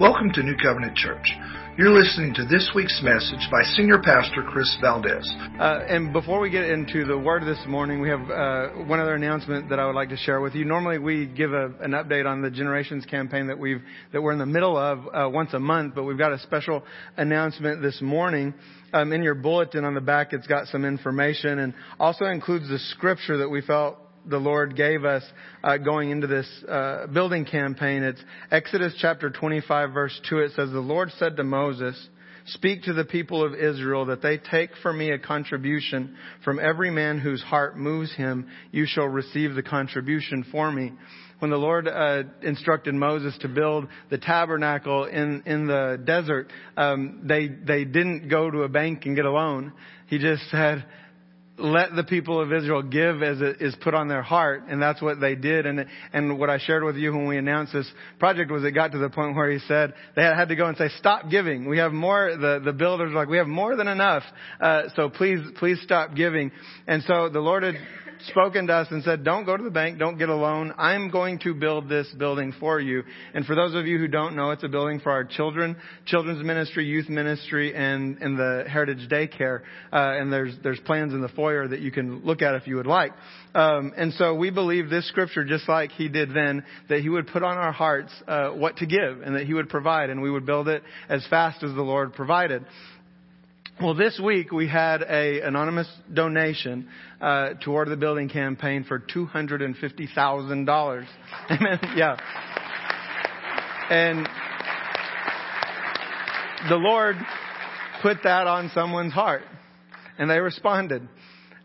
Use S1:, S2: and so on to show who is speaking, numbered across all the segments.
S1: Welcome to New Covenant Church. You're listening to this week's message by Senior Pastor Chris Valdez.
S2: Uh, and before we get into the word this morning, we have uh, one other announcement that I would like to share with you. Normally, we give a, an update on the Generations campaign that we've that we're in the middle of uh, once a month, but we've got a special announcement this morning. Um, in your bulletin on the back, it's got some information and also includes the scripture that we felt the Lord gave us uh, going into this uh, building campaign. It's Exodus chapter 25 verse 2. It says, The Lord said to Moses, Speak to the people of Israel that they take for me a contribution from every man whose heart moves him. You shall receive the contribution for me. When the Lord uh, instructed Moses to build the tabernacle in in the desert, um, they they didn't go to a bank and get a loan. He just said, let the people of Israel give as it is put on their heart, and that's what they did. And and what I shared with you when we announced this project was it got to the point where he said they had to go and say, "Stop giving. We have more." The the builders were like, "We have more than enough, uh, so please please stop giving." And so the Lord had spoken to us and said, don't go to the bank, don't get a loan. I'm going to build this building for you. And for those of you who don't know, it's a building for our children, children's ministry, youth ministry, and, and the heritage daycare. Uh, and there's, there's plans in the foyer that you can look at if you would like. Um, and so we believe this scripture, just like he did then, that he would put on our hearts uh, what to give and that he would provide and we would build it as fast as the Lord provided. Well, this week we had a anonymous donation uh, toward the building campaign for two hundred and fifty thousand dollars. Amen. Yeah. And the Lord put that on someone's heart, and they responded.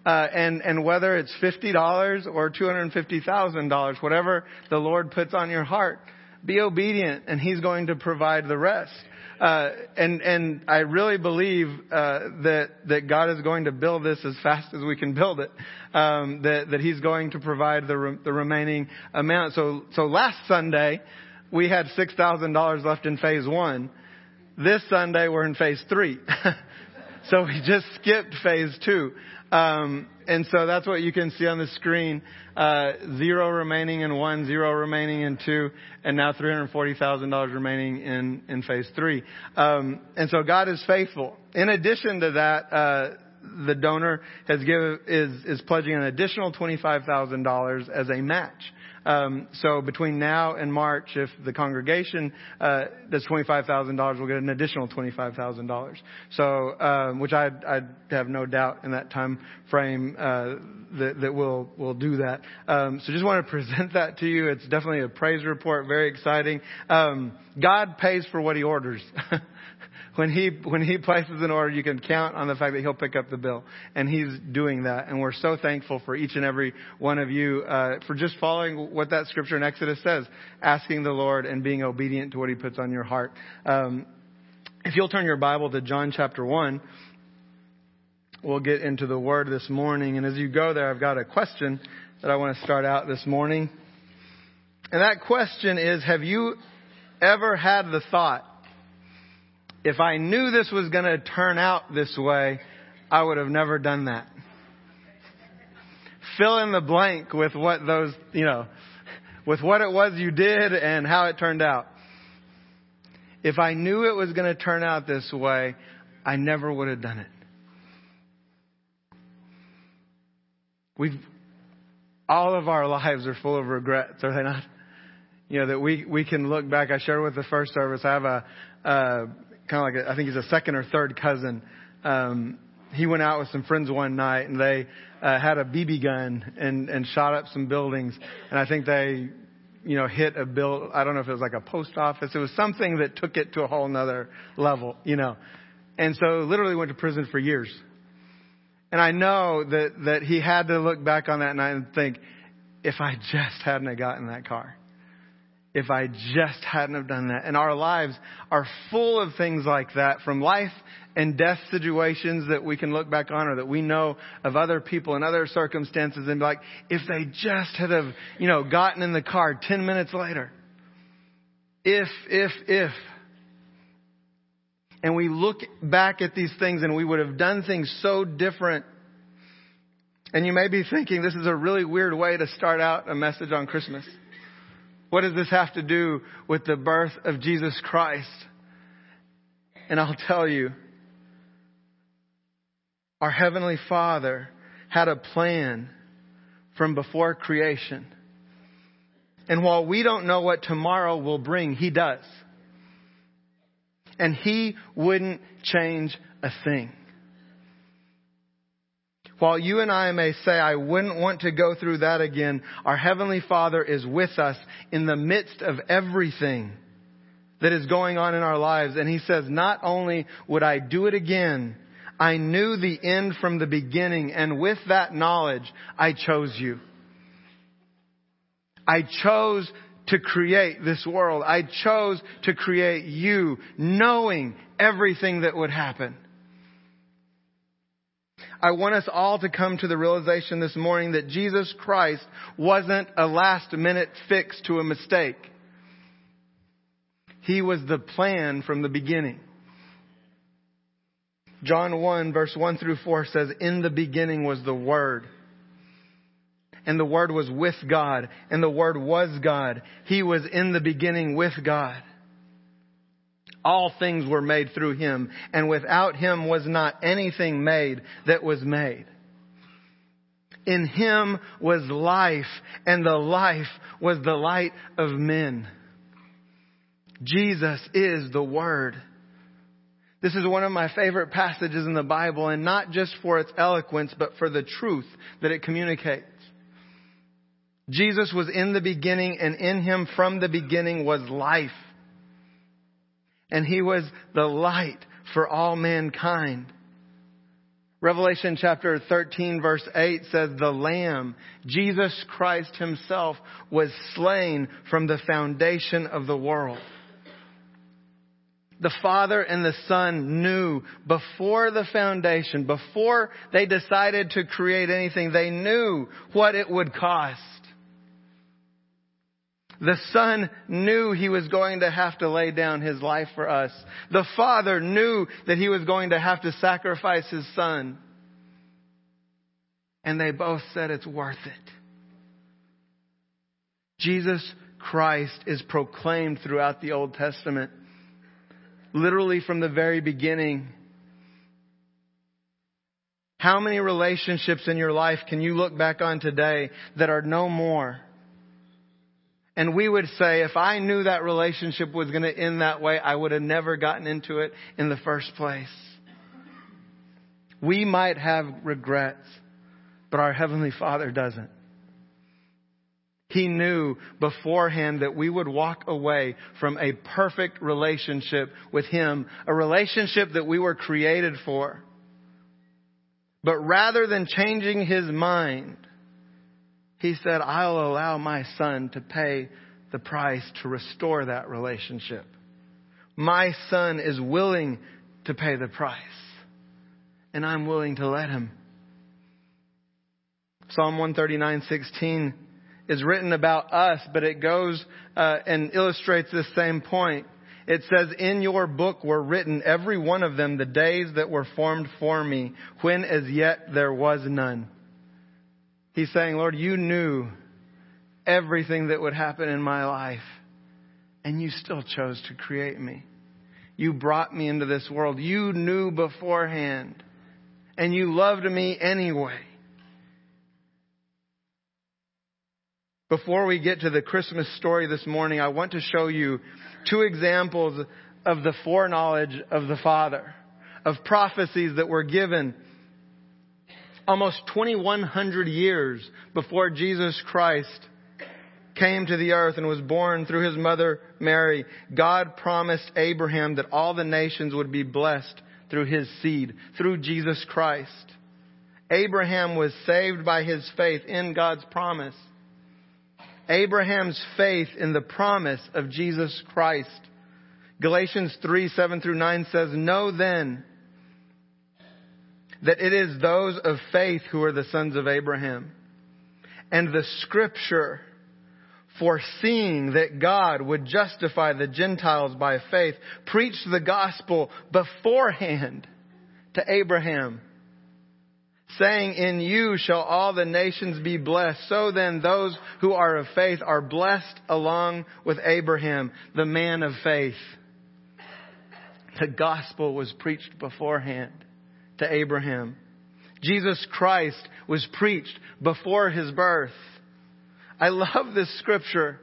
S2: Uh, and and whether it's fifty dollars or two hundred and fifty thousand dollars, whatever the Lord puts on your heart, be obedient, and He's going to provide the rest. Uh, and and I really believe uh, that that God is going to build this as fast as we can build it. Um, that that He's going to provide the re- the remaining amount. So so last Sunday we had six thousand dollars left in phase one. This Sunday we're in phase three. so we just skipped phase two. Um, and so that's what you can see on the screen. Uh, zero remaining in one, zero remaining in two, and now $340,000 remaining in, in phase three. Um, and so God is faithful. In addition to that, uh, the donor has is, is pledging an additional $25,000 as a match. Um, so between now and March, if the congregation uh, does twenty-five thousand dollars, we'll get an additional twenty-five thousand dollars. So, um, which I I have no doubt in that time frame uh, that that we'll we'll do that. Um, so just want to present that to you. It's definitely a praise report, very exciting. Um, God pays for what He orders. when he when he places an order, you can count on the fact that he'll pick up the bill, and he's doing that. And we're so thankful for each and every one of you uh, for just following what that scripture in Exodus says, asking the Lord and being obedient to what He puts on your heart. Um, if you'll turn your Bible to John chapter one, we'll get into the Word this morning. And as you go there, I've got a question that I want to start out this morning. And that question is, have you ever had the thought? If I knew this was going to turn out this way, I would have never done that. Fill in the blank with what those, you know, with what it was you did and how it turned out. If I knew it was going to turn out this way, I never would have done it. We've, all of our lives are full of regrets, are they not? You know, that we, we can look back. I shared with the first service, I have a, kind of like a, I think he's a second or third cousin. Um, he went out with some friends one night and they uh, had a BB gun and and shot up some buildings. And I think they, you know, hit a bill. I don't know if it was like a post office. It was something that took it to a whole nother level, you know. And so literally went to prison for years. And I know that that he had to look back on that night and think, if I just hadn't have gotten that car if I just hadn't have done that. And our lives are full of things like that from life and death situations that we can look back on or that we know of other people and other circumstances and be like, if they just had have, you know, gotten in the car 10 minutes later. If, if, if. And we look back at these things and we would have done things so different. And you may be thinking this is a really weird way to start out a message on Christmas. What does this have to do with the birth of Jesus Christ? And I'll tell you, our Heavenly Father had a plan from before creation. And while we don't know what tomorrow will bring, He does. And He wouldn't change a thing. While you and I may say, I wouldn't want to go through that again, our Heavenly Father is with us in the midst of everything that is going on in our lives. And He says, not only would I do it again, I knew the end from the beginning, and with that knowledge, I chose you. I chose to create this world. I chose to create you, knowing everything that would happen. I want us all to come to the realization this morning that Jesus Christ wasn't a last minute fix to a mistake. He was the plan from the beginning. John 1 verse 1 through 4 says, In the beginning was the Word. And the Word was with God. And the Word was God. He was in the beginning with God. All things were made through him, and without him was not anything made that was made. In him was life, and the life was the light of men. Jesus is the Word. This is one of my favorite passages in the Bible, and not just for its eloquence, but for the truth that it communicates. Jesus was in the beginning, and in him from the beginning was life and he was the light for all mankind. Revelation chapter 13 verse 8 says the Lamb, Jesus Christ himself, was slain from the foundation of the world. The Father and the Son knew before the foundation, before they decided to create anything, they knew what it would cost. The Son knew He was going to have to lay down His life for us. The Father knew that He was going to have to sacrifice His Son. And they both said it's worth it. Jesus Christ is proclaimed throughout the Old Testament. Literally from the very beginning. How many relationships in your life can you look back on today that are no more? And we would say, if I knew that relationship was going to end that way, I would have never gotten into it in the first place. We might have regrets, but our Heavenly Father doesn't. He knew beforehand that we would walk away from a perfect relationship with Him, a relationship that we were created for. But rather than changing His mind, he said, I'll allow my son to pay the price to restore that relationship. My son is willing to pay the price, and I'm willing to let him. Psalm 139:16 is written about us, but it goes uh, and illustrates this same point. It says, In your book were written, every one of them, the days that were formed for me, when as yet there was none. He's saying, Lord, you knew everything that would happen in my life, and you still chose to create me. You brought me into this world. You knew beforehand, and you loved me anyway. Before we get to the Christmas story this morning, I want to show you two examples of the foreknowledge of the Father, of prophecies that were given almost 2100 years before Jesus Christ came to the earth and was born through his mother Mary, God promised Abraham that all the nations would be blessed through his seed, through Jesus Christ. Abraham was saved by his faith in God's promise. Abraham's faith in the promise of Jesus Christ. Galatians 3, 7 through 9 says, Know then that it is those of faith who are the sons of Abraham. And the scripture, foreseeing that God would justify the Gentiles by faith, preached the gospel beforehand to Abraham, saying, In you shall all the nations be blessed. So then those who are of faith are blessed along with Abraham, the man of faith. The gospel was preached beforehand to Abraham. Jesus Christ was preached before his birth. I love this scripture.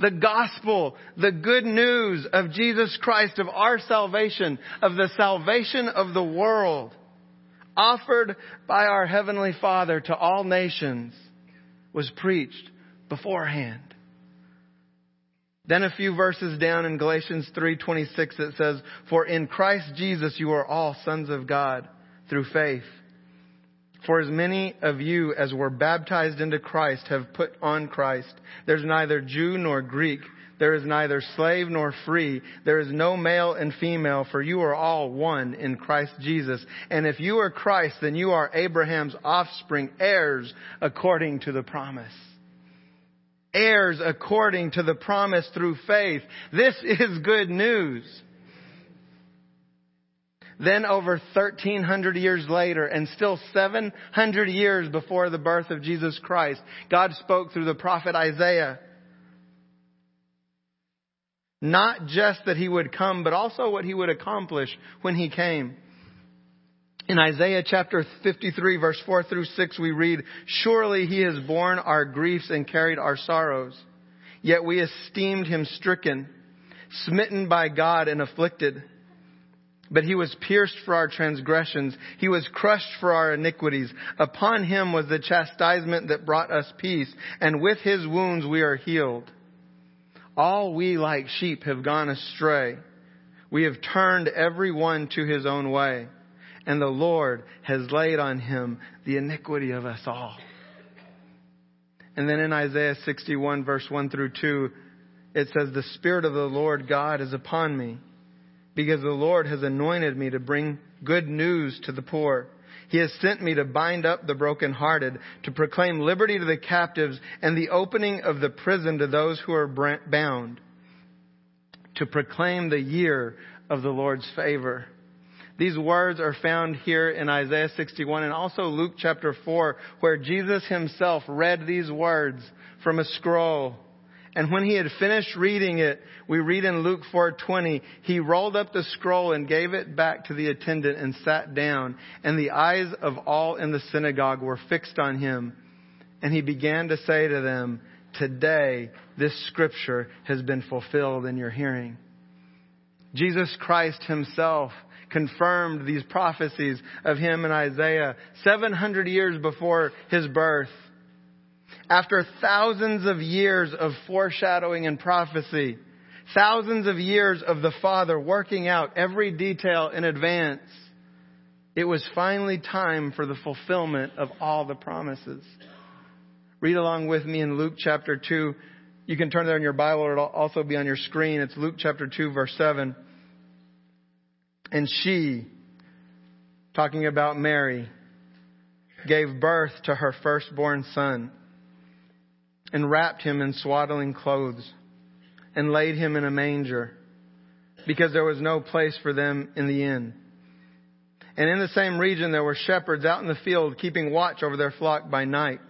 S2: The gospel, the good news of Jesus Christ, of our salvation, of the salvation of the world, offered by our Heavenly Father to all nations, was preached beforehand. Then a few verses down in Galatians 3:26 it says, "For in Christ Jesus you are all sons of God through faith." For as many of you as were baptized into Christ have put on Christ. There's neither Jew nor Greek. There is neither slave nor free. There is no male and female, for you are all one in Christ Jesus. And if you are Christ, then you are Abraham's offspring, heirs according to the promise. Heirs according to the promise through faith. This is good news. Then over 1300 years later and still 700 years before the birth of Jesus Christ, God spoke through the prophet Isaiah. Not just that he would come, but also what he would accomplish when he came. In Isaiah chapter 53 verse 4 through 6 we read, Surely he has borne our griefs and carried our sorrows. Yet we esteemed him stricken, smitten by God and afflicted. But he was pierced for our transgressions. He was crushed for our iniquities. Upon him was the chastisement that brought us peace, and with his wounds we are healed. All we like sheep have gone astray. We have turned every one to his own way, and the Lord has laid on him the iniquity of us all. And then in Isaiah 61 verse 1 through 2, it says, The Spirit of the Lord God is upon me because the Lord has anointed me to bring good news to the poor. He has sent me to bind up the brokenhearted, to proclaim liberty to the captives and the opening of the prison to those who are bound, to proclaim the year of the Lord's favor. These words are found here in Isaiah 61 and also Luke chapter 4, where Jesus himself read these words from a scroll and when he had finished reading it, we read in Luke 4:20, he rolled up the scroll and gave it back to the attendant and sat down, and the eyes of all in the synagogue were fixed on him. And he began to say to them, "Today this scripture has been fulfilled in your hearing." Jesus Christ himself confirmed these prophecies of him in Isaiah 700 years before his birth after thousands of years of foreshadowing and prophecy, thousands of years of the Father working out every detail in advance, it was finally time for the fulfillment of all the promises. Read along with me in Luke chapter 2. You can turn there in your Bible, or it'll also be on your screen. It's Luke chapter 2, verse 7. And she, talking about Mary, gave birth to her firstborn son and wrapped him in swaddling clothes and laid him in a manger because there was no place for them in the inn. And in the same region there were shepherds out in the field keeping watch over their flock by night.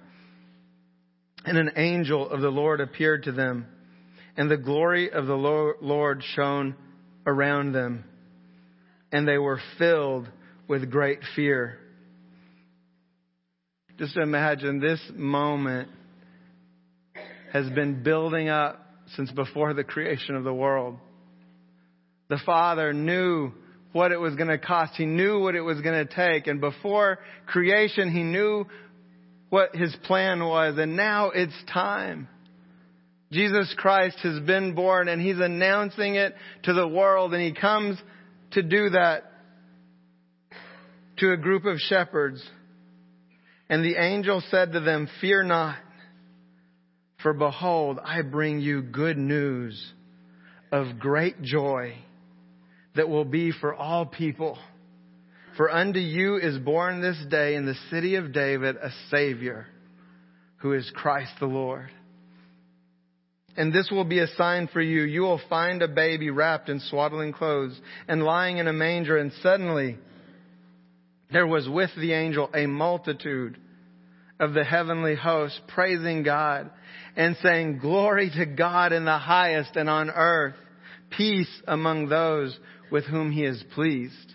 S2: And an angel of the Lord appeared to them, and the glory of the Lord shone around them, and they were filled with great fear. Just imagine this moment has been building up since before the creation of the world. The Father knew what it was going to cost. He knew what it was going to take. And before creation, He knew what His plan was. And now it's time. Jesus Christ has been born and He's announcing it to the world. And He comes to do that to a group of shepherds. And the angel said to them, Fear not. For behold, I bring you good news of great joy that will be for all people. For unto you is born this day in the city of David a Savior, who is Christ the Lord. And this will be a sign for you. You will find a baby wrapped in swaddling clothes and lying in a manger, and suddenly there was with the angel a multitude of the heavenly host praising God and saying, Glory to God in the highest and on earth, peace among those with whom he is pleased.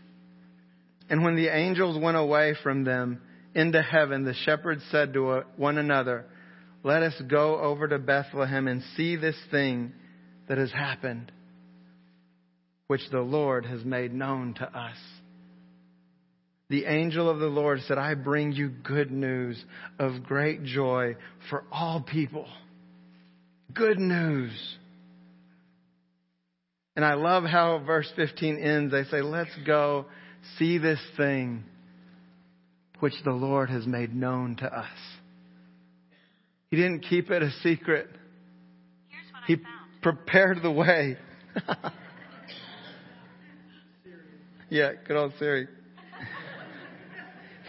S2: And when the angels went away from them into heaven, the shepherds said to one another, Let us go over to Bethlehem and see this thing that has happened, which the Lord has made known to us the angel of the Lord said, I bring you good news of great joy for all people. Good news. And I love how verse 15 ends. They say, Let's go see this thing which the Lord has made known to us. He didn't keep it a secret. He prepared the way. yeah, good old Siri.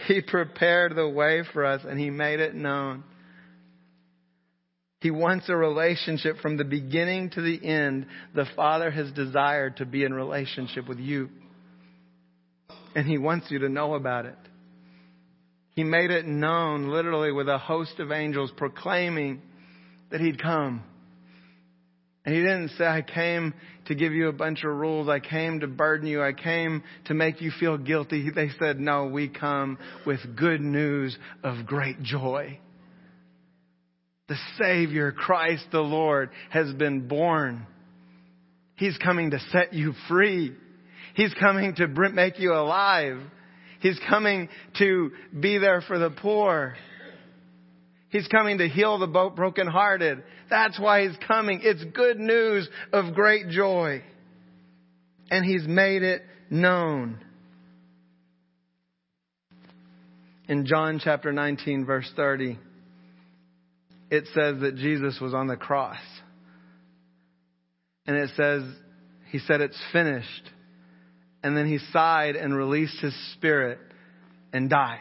S2: He prepared the way for us and He made it known. He wants a relationship from the beginning to the end. The Father has desired to be in relationship with you. And He wants you to know about it. He made it known literally with a host of angels proclaiming that He'd come. And he didn't say, I came to give you a bunch of rules. I came to burden you. I came to make you feel guilty. They said, no, we come with good news of great joy. The Savior, Christ the Lord, has been born. He's coming to set you free. He's coming to make you alive. He's coming to be there for the poor. He's coming to heal the brokenhearted. That's why he's coming. It's good news of great joy. And he's made it known. In John chapter 19 verse 30, it says that Jesus was on the cross. And it says, he said, it's finished. And then he sighed and released his spirit and died.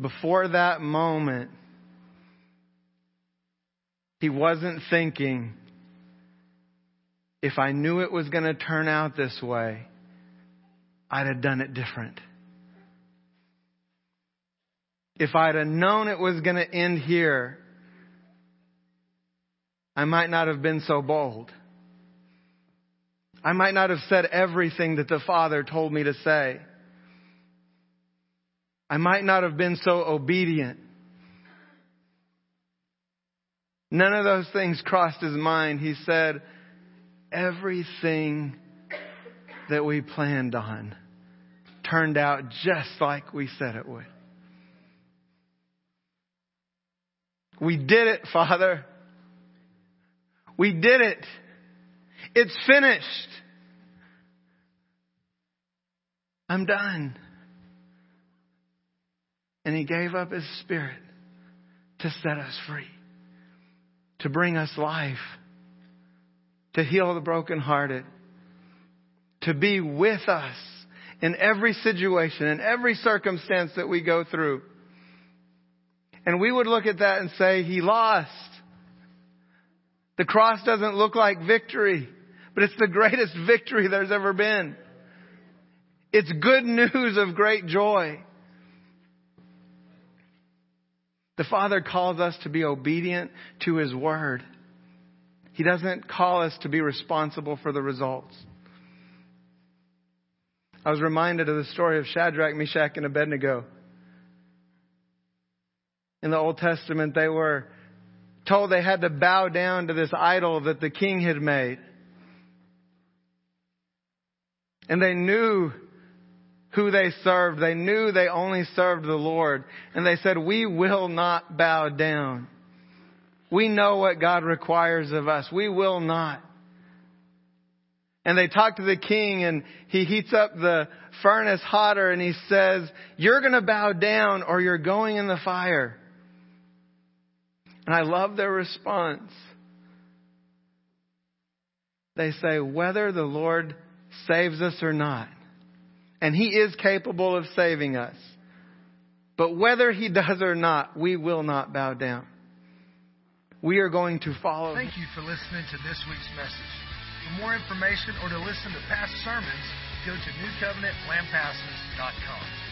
S2: Before that moment, he wasn't thinking, if I knew it was going to turn out this way, I'd have done it different. If I'd have known it was going to end here, I might not have been so bold. I might not have said everything that the Father told me to say. I might not have been so obedient. None of those things crossed his mind. He said, everything that we planned on turned out just like we said it would. We did it, Father. We did it. It's finished. I'm done. And He gave up His Spirit to set us free, to bring us life, to heal the brokenhearted, to be with us in every situation, in every circumstance that we go through. And we would look at that and say, He lost. The cross doesn't look like victory, but it's the greatest victory there's ever been. It's good news of great joy. The Father calls us to be obedient to His Word. He doesn't call us to be responsible for the results. I was reminded of the story of Shadrach, Meshach, and Abednego. In the Old Testament, they were told they had to bow down to this idol that the king had made. And they knew who they served. They knew they only served the Lord. And they said, we will not bow down. We know what God requires of us. We will not. And they talk to the king and he heats up the furnace hotter and he says, you're going to bow down or you're going in the fire. And I love their response. They say, whether the Lord saves us or not, and He is capable of saving us. But whether He does or not, we will not bow down. We are going to follow.
S1: Thank you for listening to this week's message. For more information or to listen to past sermons, go to newcovenantlampasas.com.